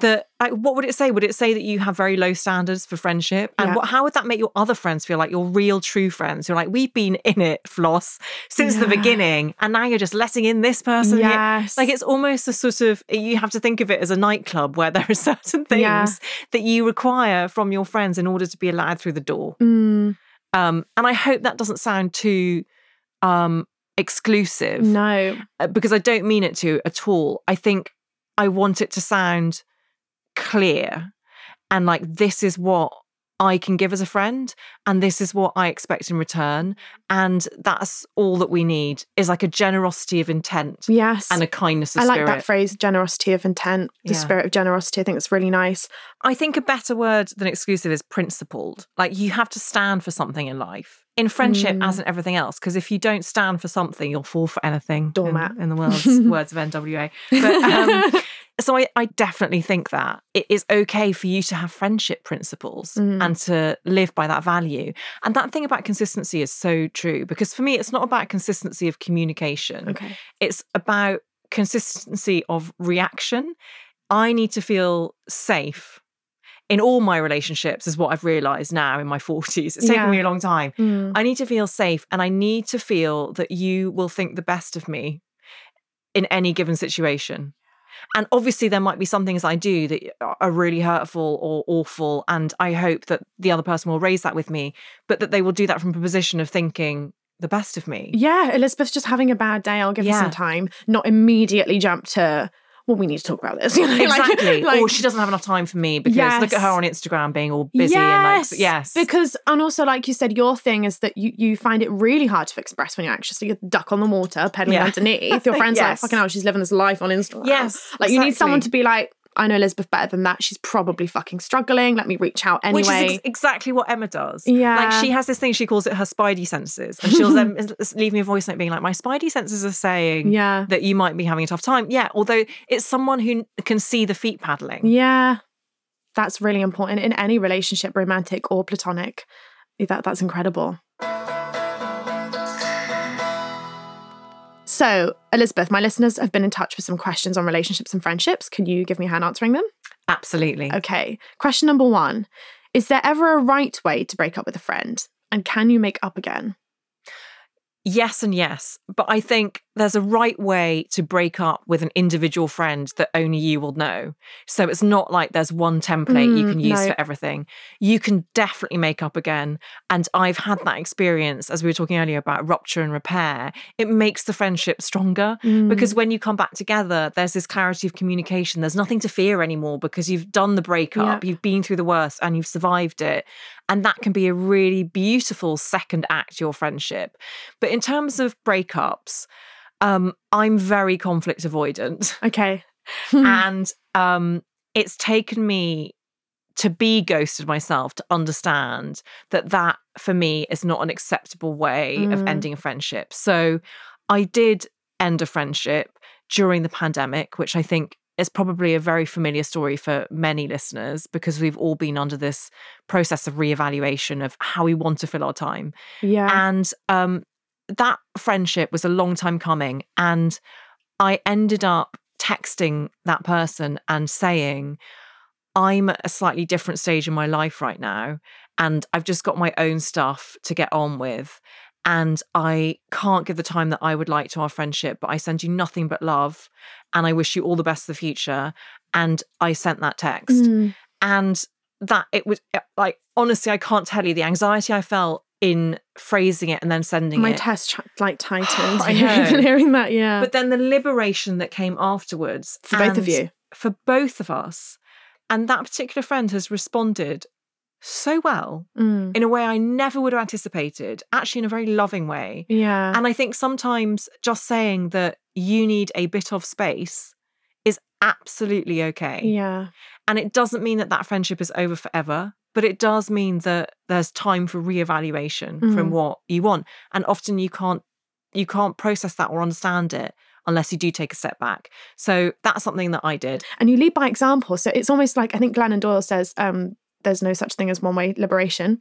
Speaker 2: That like, what would it say? Would it say that you have very low standards for friendship? And
Speaker 1: Yeah.
Speaker 2: what, how would that make your other friends feel like your real, true friends? Who are like, we've been in it, floss, since the beginning, and now you're just letting in this person. here."
Speaker 1: Yes.
Speaker 2: Like it's almost a sort of you have to think of it as a nightclub where there are certain things
Speaker 1: Yeah.
Speaker 2: that you require from your friends in order to be allowed through the door.
Speaker 1: Mm,
Speaker 2: Um, and I hope that doesn't sound too um, exclusive
Speaker 1: no.
Speaker 2: uh, because I don't mean it to at all. I think I want it to sound clear and like this is what I can give as a friend and this is what I expect in return. And that's all that we need is like a generosity of intent
Speaker 1: Yes.
Speaker 2: and a kindness of
Speaker 1: I like
Speaker 2: spirit.
Speaker 1: that phrase, generosity of intent, the
Speaker 2: Yeah.
Speaker 1: spirit of generosity. I think it's really nice.
Speaker 2: I think a better word than exclusive is principled. Like you have to stand for something in life. In friendship,
Speaker 1: Mm.
Speaker 2: as in everything else, because if you don't stand for something, you'll fall for anything. in-
Speaker 1: Doormat.
Speaker 2: In, the world's words of NWA. But, um, so I, I definitely think that it is okay for you to have friendship principles
Speaker 1: Mm.
Speaker 2: and to live by that value. And that thing about consistency is so true because for me, it's not about consistency of communication
Speaker 1: okay.
Speaker 2: it's about consistency of reaction. I need to feel safe in all my relationships is what I've realized now in my 40s. It's taken
Speaker 1: Yeah.
Speaker 2: me a long time.
Speaker 1: Mm.
Speaker 2: I need to feel safe and I need to feel that you will think the best of me in any given situation. And obviously, there might be some things I do that are really hurtful or awful. And I hope that the other person will raise that with me, but that they will do that from a position of thinking the best of me.
Speaker 1: Yeah, Elizabeth's just having a bad day. I'll give her some time. Not immediately jump to, well, we need to talk about this. You know, like-
Speaker 2: Exactly.
Speaker 1: like-
Speaker 2: or she doesn't have enough time for me because look at her on Instagram being all busy and like, yes.
Speaker 1: Because and also like you said, your thing is that you you find it really hard to express when you're anxious. So you're duck on the water, pedaling
Speaker 2: Yeah.
Speaker 1: underneath. Your friends are like, fucking hell, she's living this life on Instagram.
Speaker 2: Yes,
Speaker 1: Like you need someone to be like, I know Elizabeth better than that. She's probably fucking struggling. Let me reach out anyway.
Speaker 2: Which is ex- exactly what Emma does.
Speaker 1: Yeah.
Speaker 2: Like she has this thing, she calls it her spidey senses. And she'll then leave me a voice note being like, My spidey senses are saying
Speaker 1: yeah.
Speaker 2: that you might be having a tough time. Yeah. Although it's someone who can see the feet paddling.
Speaker 1: Yeah. That's really important in any relationship, romantic or platonic. That that's incredible. So, Elizabeth, my listeners have been in touch with some questions on relationships and friendships. Can you give me a hand answering them?
Speaker 2: Absolutely.
Speaker 1: Okay. Question number one Is there ever a right way to break up with a friend? And can you make up again?
Speaker 2: Yes and yes. But I think there's a right way to break up with an individual friend that only you will know. So it's not like there's one template you
Speaker 1: Mm,
Speaker 2: can use
Speaker 1: no.
Speaker 2: for everything. You can definitely make up again. And I've had that experience, as we were talking earlier about rupture and repair. It makes the friendship stronger
Speaker 1: Mm.
Speaker 2: because when you come back together, there's this clarity of communication. There's nothing to fear anymore because you've done the breakup, you've been through the worst, and you've survived it. And that can be a really beautiful second act your friendship. But in terms of breakups, um, I'm very conflict avoidant.
Speaker 1: Okay.
Speaker 2: and um, it's taken me to be ghosted myself to understand that that for me is not an acceptable way of
Speaker 1: Mm.
Speaker 2: ending a friendship. So I did end a friendship during the pandemic, which I think is probably a very familiar story for many listeners because we've all been under this process of reevaluation of how we want to fill our time.
Speaker 1: yeah.
Speaker 2: And um, that friendship was a long time coming. And I ended up texting that person and saying, I'm at a slightly different stage in my life right now. And I've just got my own stuff to get on with. And I can't give the time that I would like to our friendship, but I send you nothing but love. And I wish you all the best for the future. And I sent that text
Speaker 1: Mm.
Speaker 2: and that it was uh, like honestly i can't tell you the anxiety i felt in phrasing it and then sending
Speaker 1: My
Speaker 2: it
Speaker 1: My test like tightened.
Speaker 2: I
Speaker 1: Even
Speaker 2: know.
Speaker 1: hearing that, yeah.
Speaker 2: but then the liberation that came afterwards
Speaker 1: For both of you.
Speaker 2: for both of us and that particular friend has responded so well
Speaker 1: Mm.
Speaker 2: in a way i never would have anticipated actually in a very loving way
Speaker 1: Yeah.
Speaker 2: and i think sometimes just saying that you need a bit of space is absolutely okay
Speaker 1: yeah.
Speaker 2: And it doesn't mean that that friendship is over forever, but it does mean that there's time for reevaluation
Speaker 1: Mhm.
Speaker 2: from what you want. And often you can't you can't process that or understand it unless you do take a step back. So that's something that I did.
Speaker 1: and you lead by example. So it's almost like I think Glennon Doyle says um, there's no such thing as one way liberation.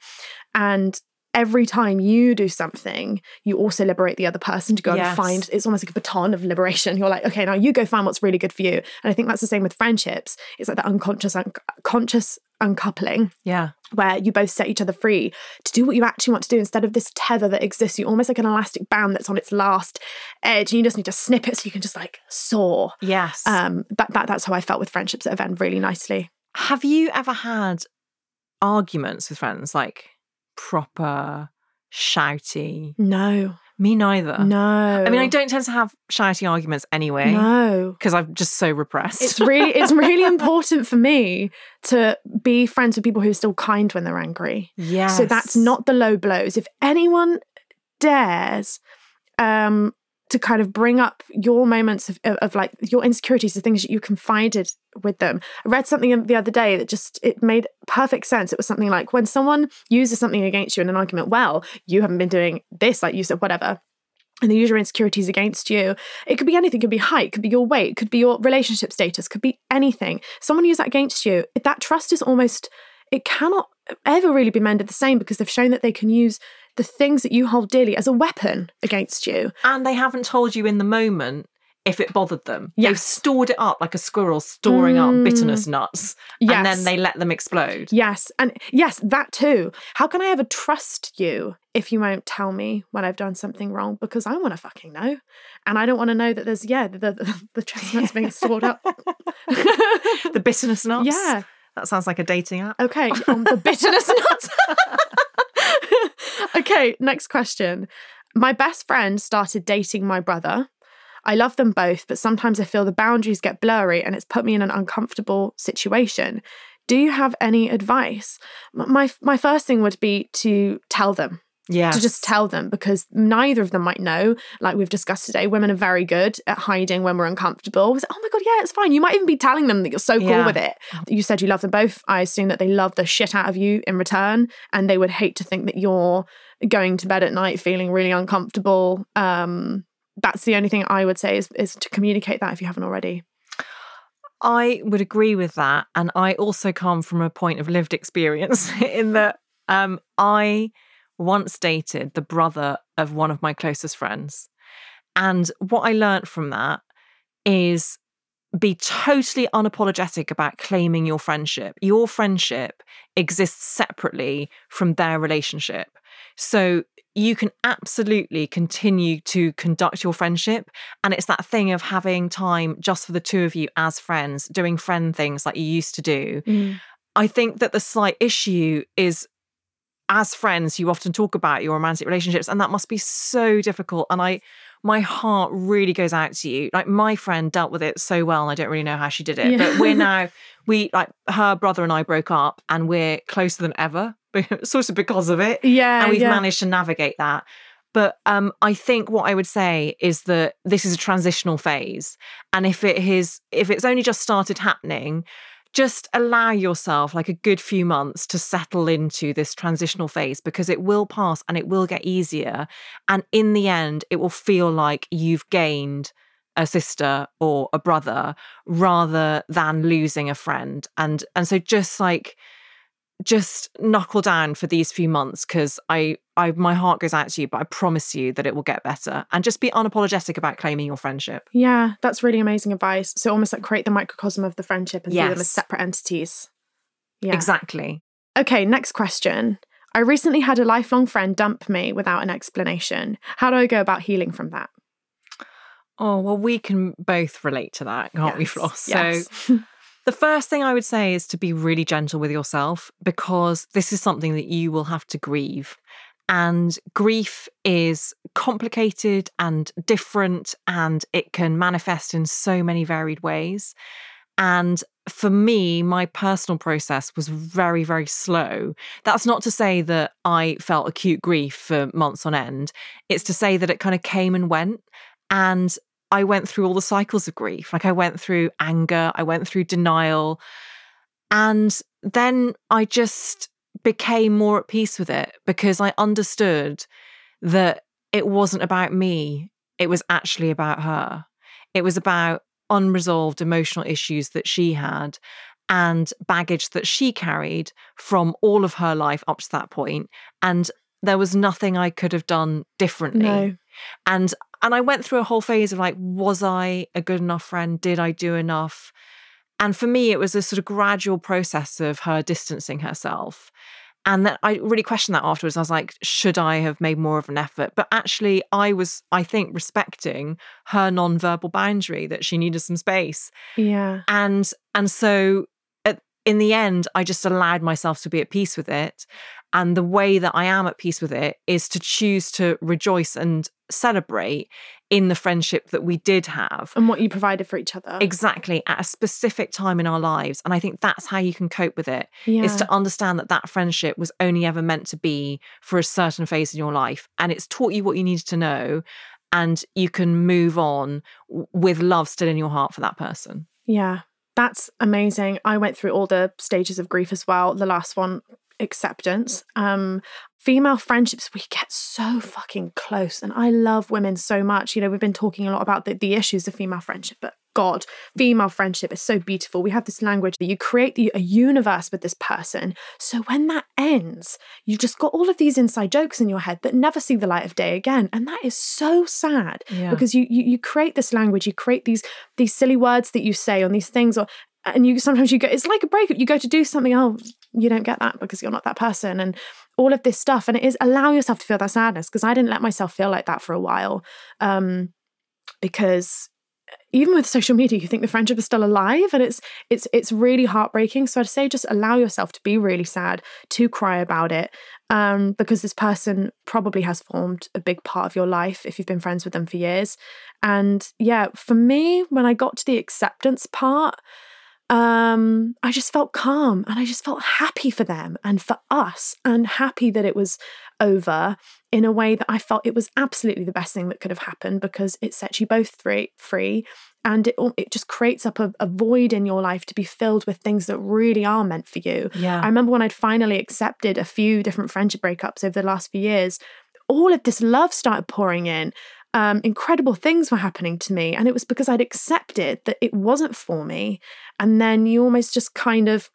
Speaker 1: And every time you do something, you also liberate the other person to go
Speaker 2: Yes.
Speaker 1: and find it's almost like a baton of liberation. You're like, okay, now you go find what's really good for you. And I think that's the same with friendships. It's like that unconscious, un- conscious uncoupling
Speaker 2: Yeah.
Speaker 1: where you both set each other free to do what you actually want to do instead of this tether that exists. You almost like an elastic band that's on its last edge, and you just need to snip it so you can just like soar.
Speaker 2: Yes.
Speaker 1: Um, that, that that's how I felt with friendships that have ended really nicely.
Speaker 2: Have you ever had arguments with friends like proper shouty?
Speaker 1: No,
Speaker 2: Me neither.
Speaker 1: no.
Speaker 2: I mean, I don't tend to have shouty arguments anyway
Speaker 1: No,
Speaker 2: because I'm just so repressed.
Speaker 1: it's really it's really important for me to be friends with people who are still kind when they're angry.
Speaker 2: yeah.
Speaker 1: So that's not the low blows. If anyone dares um to kind of bring up your moments of, of, of like your insecurities, the things that you confided with them. I read something the other day that just it made perfect sense. It was something like when someone uses something against you in an argument, well, you haven't been doing this, like you said, whatever. And they use your insecurities against you. It could be anything, it could be height, It could be your weight, It could be your relationship status, It could be anything. Someone use that against you. That trust is almost it cannot ever really be mended the same because they've shown that they can use the things that you hold dearly as a weapon against you.
Speaker 2: and they haven't told you in the moment if it bothered them.
Speaker 1: Yes.
Speaker 2: They've stored it up like a squirrel storing up
Speaker 1: Mm.
Speaker 2: bitterness nuts, and then they let them explode.
Speaker 1: Yes, and yes, that too. How can I ever trust you if you won't tell me when I've done something wrong? Because I want to fucking know, and I don't want to know that there's yeah the the, the chestnuts being stored up.
Speaker 2: the bitterness nuts.
Speaker 1: yeah.
Speaker 2: That sounds like a dating app.
Speaker 1: Okay. On the bitterness nuts. okay. Next question. My best friend started dating my brother. I love them both, but sometimes I feel the boundaries get blurry and it's put me in an uncomfortable situation. Do you have any advice? My my first thing would be to tell them
Speaker 2: Yeah.
Speaker 1: to just tell them because neither of them might know. Like we've discussed today, women are very good at hiding when we're uncomfortable. It's, oh my God, yeah, it's fine. You might even be telling them that you're so cool
Speaker 2: Yeah.
Speaker 1: with it. You said you love them both. I assume that they love the shit out of you in return and they would hate to think that you're going to bed at night feeling really uncomfortable. Um, that's the only thing I would say is, is to communicate that if you haven't already.
Speaker 2: I would agree with that. And I also come from a point of lived experience in that um, I once dated the brother of one of my closest friends. And what I learned from that is be totally unapologetic about claiming your friendship. Your friendship exists separately from their relationship. So you can absolutely continue to conduct your friendship. And it's that thing of having time just for the two of you as friends, doing friend things like you used to do. Mm. I think that the slight issue is as friends, you often talk about your romantic relationships, and that must be so difficult. And I, my heart really goes out to you. Like my friend dealt with it so well, and I don't really know how she did it.
Speaker 1: Yeah.
Speaker 2: But we're now, we like her brother and I broke up, and we're closer than ever, sort of because of it
Speaker 1: Yeah.
Speaker 2: and we've
Speaker 1: yeah.
Speaker 2: managed to navigate that. But um, I think what I would say is that this is a transitional phase, and if it is, if it's only just started happening, just allow yourself like a good few months to settle into this transitional phase because it will pass and it will get easier, and in the end, it will feel like you've gained a sister or a brother rather than losing a friend, and and so just like just knuckle down for these few months because I, I, my heart goes out to you, but I promise you that it will get better. And just be unapologetic about claiming your friendship.
Speaker 1: Yeah, that's really amazing advice. So almost like create the microcosm of the friendship and see them as separate entities. Yeah.
Speaker 2: Exactly.
Speaker 1: Okay, next question. I recently had a lifelong friend dump me without an explanation. How do I go about healing from that?
Speaker 2: Oh well, we can both relate to that, can't we,
Speaker 1: Yes,
Speaker 2: Floss? So
Speaker 1: yes.
Speaker 2: the first thing I would say is to be really gentle with yourself because this is something that you will have to grieve. And grief is complicated and different, and it can manifest in so many varied ways. And for me, my personal process was very, very slow. That's not to say that I felt acute grief for months on end. It's to say that it kind of came and went. And I went through all the cycles of grief. Like I went through anger, I went through denial. And then I just became more at peace with it because I understood that it wasn't about me, it was actually about her. It was about unresolved emotional issues that she had and baggage that she carried from all of her life up to that point. And there was nothing I could have done differently
Speaker 1: no.
Speaker 2: and and I went through a whole phase of like, was I a good enough friend? Did I do enough? And for me, it was a sort of gradual process of her distancing herself. And then I really questioned that afterwards. I was like, should I have made more of an effort? But actually, I was, I think, respecting her non-verbal boundary that she needed some space.
Speaker 1: Yeah.
Speaker 2: And and so at, in the end, I just allowed myself to be at peace with it. And the way that I am at peace with it is to choose to rejoice and celebrate in the friendship that we did have.
Speaker 1: And what you provided for each other.
Speaker 2: Exactly at a specific time in our lives. And I think that's how you can cope with it
Speaker 1: yeah.
Speaker 2: is to understand that that friendship was only ever meant to be for a certain phase in your life. And it's taught you what you needed to know. And you can move on with love still in your heart for that person.
Speaker 1: Yeah, that's amazing. I went through all the stages of grief as well. The last one, acceptance. Um, female friendships, we get so fucking close. And I love women so much. You know, we've been talking a lot about the, the issues of female friendship, but God, female friendship is so beautiful. We have this language that you create the, a universe with this person. So when that ends, you've just got all of these inside jokes in your head that never see the light of day again. And that is so sad
Speaker 2: Yeah.
Speaker 1: because you, you you create this language, you create these these silly words that you say on these things or and you sometimes you go it's like a breakup. You go to do something oh you don't get that because you're not that person and all of this stuff. And it is allow yourself to feel that sadness because i didn't let myself feel like that for a while um because even with social media you think the friendship is still alive and it's it's it's really heartbreaking. So i'd say just allow yourself to be really sad to cry about it um because this person probably has formed a big part of your life if you've been friends with them for years. And yeah for me when i got to the acceptance part um i just felt calm and i just felt happy for them and for us and happy that it was over in a way that i felt it was absolutely the best thing that could have happened because it sets you both free free and it it just creates up a, a void in your life to be filled with things that really are meant for you
Speaker 2: Yeah.
Speaker 1: I remember when I'd finally accepted a few different friendship breakups over the last few years, all of this love started pouring in. Um, incredible things were happening to me. And it was because I'd accepted that it wasn't for me. And then you almost just kind of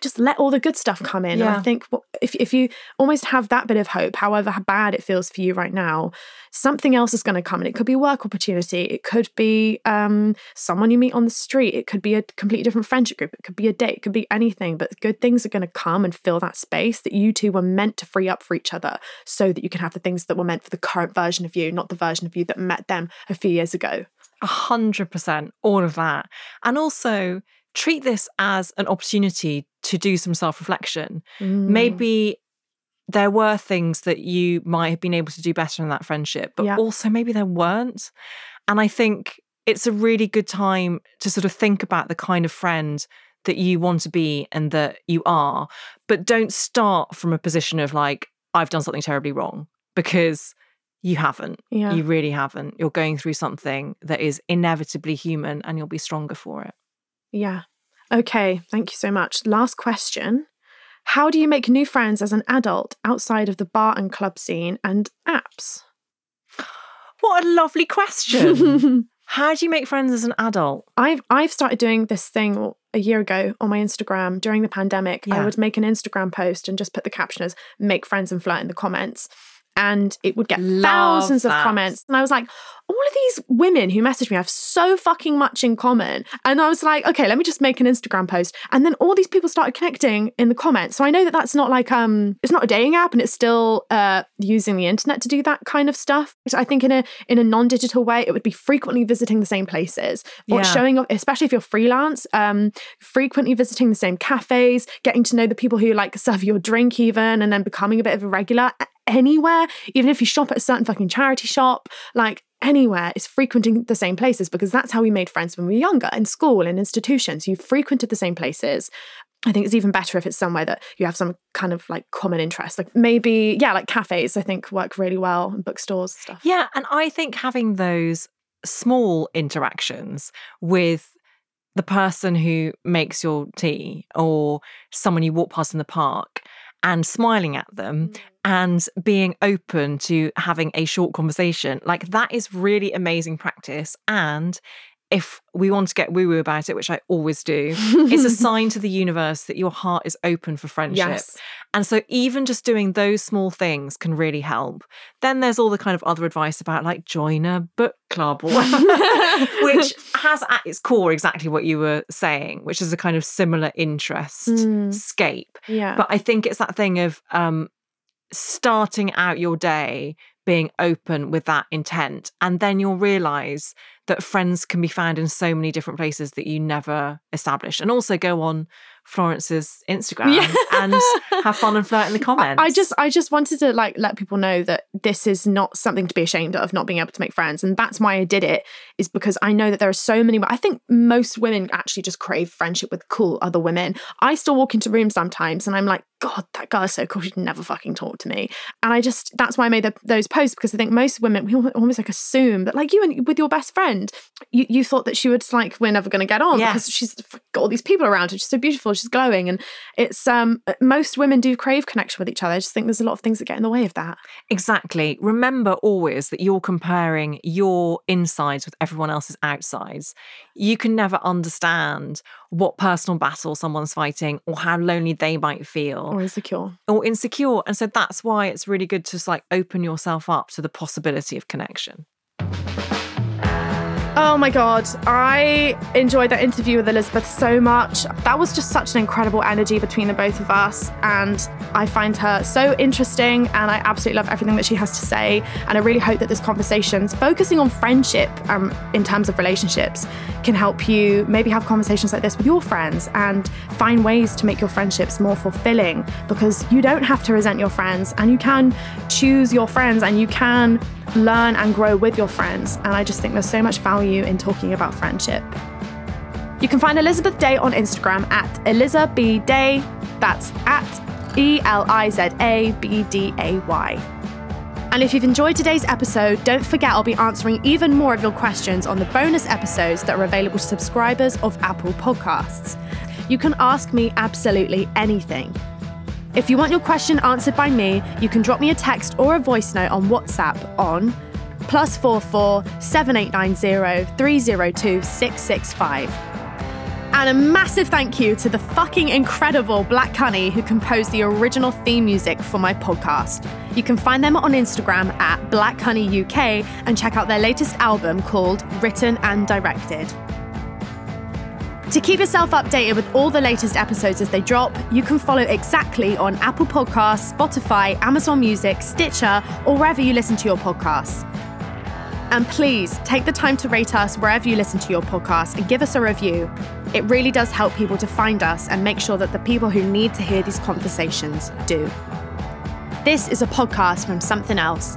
Speaker 1: just let all the good stuff come in. And I think if, if you almost have that bit of hope, however bad it feels for you right now, something else is going to come. And it could be a work opportunity. It could be um, someone you meet on the street. It could be a completely different friendship group. It could be a date. It could be anything. But good things are going to come and fill that space that you two were meant to free up for each other so that you can have the things that were meant for the current version of you, not the version of you that met them a few years ago.
Speaker 2: A hundred percent, all of that. And also treat this as an opportunity to do some self reflection.
Speaker 1: Mm.
Speaker 2: Maybe there were things that you might have been able to do better in that friendship, but
Speaker 1: Yeah.
Speaker 2: also maybe there weren't. And I think it's a really good time to sort of think about the kind of friend that you want to be and that you are, but don't start from a position of like, I've done something terribly wrong because you haven't.
Speaker 1: Yeah.
Speaker 2: You really haven't. You're going through something that is inevitably human and you'll be stronger for it.
Speaker 1: Yeah. Okay. Thank you so much. Last question. How do you make new friends as an adult outside of the bar and club scene and apps?
Speaker 2: What a lovely question. How do you make friends as an adult?
Speaker 1: I've I've started doing this thing a year ago on my Instagram during the pandemic. I would make an Instagram post and just put the caption as "make friends and flirt" in the comments, and it would get
Speaker 2: Love
Speaker 1: thousands of comments. And I was like, all of these women who message me have so fucking much in common. And I was like, okay, let me just make an Instagram post. And then all these people started connecting in the comments. So I know that that's not like um, it's not a dating app, and it's still uh using the internet to do that kind of stuff. So I think in a in a non-digital way, it would be frequently visiting the same places or
Speaker 2: Yeah.
Speaker 1: showing up, especially if you're freelance, um, frequently visiting the same cafes, getting to know the people who like serve your drink even, and then becoming a bit of a regular anywhere, even if you shop at a certain fucking charity shop, like anywhere is frequenting the same places because that's how we made friends when we were younger in school in institutions. You frequented the same places. I think it's even better if it's somewhere that you have some kind of like common interest. Like maybe, yeah, like cafes, I think work really well and bookstores stuff.
Speaker 2: Yeah, and I think having those small interactions with the person who makes your tea or someone you walk past in the park and smiling at them mm. and being open to having a short conversation, like that is really amazing practice. And if we want to get woo woo about it, which I always do, it's a sign to the universe that your heart is open for friendship.
Speaker 1: Yes.
Speaker 2: And so, even just doing those small things can really help. Then there's all the kind of other advice about like join a book club or which has at its core exactly what you were saying, which is a kind of similar interest
Speaker 1: Mm.
Speaker 2: scape.
Speaker 1: Yeah.
Speaker 2: But I think it's that thing of um, starting out your day being open with that intent. And then you'll realize that friends can be found in so many different places that you never established. And also go on Florence's Instagram
Speaker 1: Yeah.
Speaker 2: and have fun and flirt in the comments.
Speaker 1: I just I just wanted to like let people know that this is not something to be ashamed of not being able to make friends and that's why I did it is because I know that there are so many I think most women actually just crave friendship with cool other women. I still walk into rooms sometimes and I'm like god that is so cool she'd never fucking talk to me. And I just that's why I made the, those posts because I think most women we almost like assume that like you and with your best friend. You, you thought that she would like we're never going to get on
Speaker 2: Yeah.
Speaker 1: because she's got all these people around her. She's so beautiful. She's glowing, and it's um most women do crave connection with each other. I just think there's a lot of things that get in the way of that.
Speaker 2: Exactly. Remember always that you're comparing your insides with everyone else's outsides. You can never understand what personal battle someone's fighting or how lonely they might feel
Speaker 1: Or insecure.
Speaker 2: or insecure. And so that's why it's really good to just like open yourself up to the possibility of connection.
Speaker 1: Oh my God. I enjoyed that interview with Elizabeth so much. That was just such an incredible energy between the both of us. And I find her so interesting and I absolutely love everything that she has to say. And I really hope that this conversation's focusing on friendship um, in terms of relationships can help you maybe have conversations like this with your friends and find ways to make your friendships more fulfilling because you don't have to resent your friends and you can choose your friends and you can learn and grow with your friends. And I just think there's so much value in talking about friendship. You can find Elizabeth Day on Instagram at Eliza B Day. That's at E L I Z A B D A Y. And if you've enjoyed today's episode, don't forget I'll be answering even more of your questions on the bonus episodes that are available to subscribers of Apple Podcasts. You can ask me absolutely anything. If you want your question answered by me, you can drop me a text or a voice note on WhatsApp on plus four four seven eight nine zero three zero two six six five. And a massive thank you to the fucking incredible Black Honey who composed the original theme music for my podcast. You can find them on Instagram at Black Honey UK and check out their latest album called Written and Directed. To keep yourself updated with all the latest episodes as they drop, you can follow exactly on Apple Podcasts, Spotify, Amazon Music, Stitcher, or wherever you listen to your podcasts. And please take the time to rate us wherever you listen to your podcast and give us a review. It really does help people to find us and make sure that the people who need to hear these conversations do. This is a podcast from Something Else.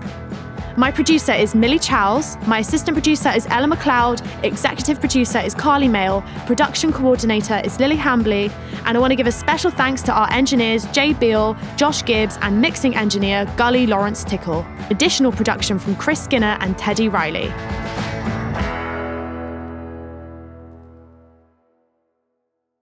Speaker 1: My producer is Millie Chowles. My assistant producer is Ella McLeod. Executive producer is Carly Mail. Production coordinator is Lily Hambley. And I want to give a special thanks to our engineers Jay Beale, Josh Gibbs, and mixing engineer Gully Lawrence Tickle. Additional production from Chris Skinner and Teddy Riley.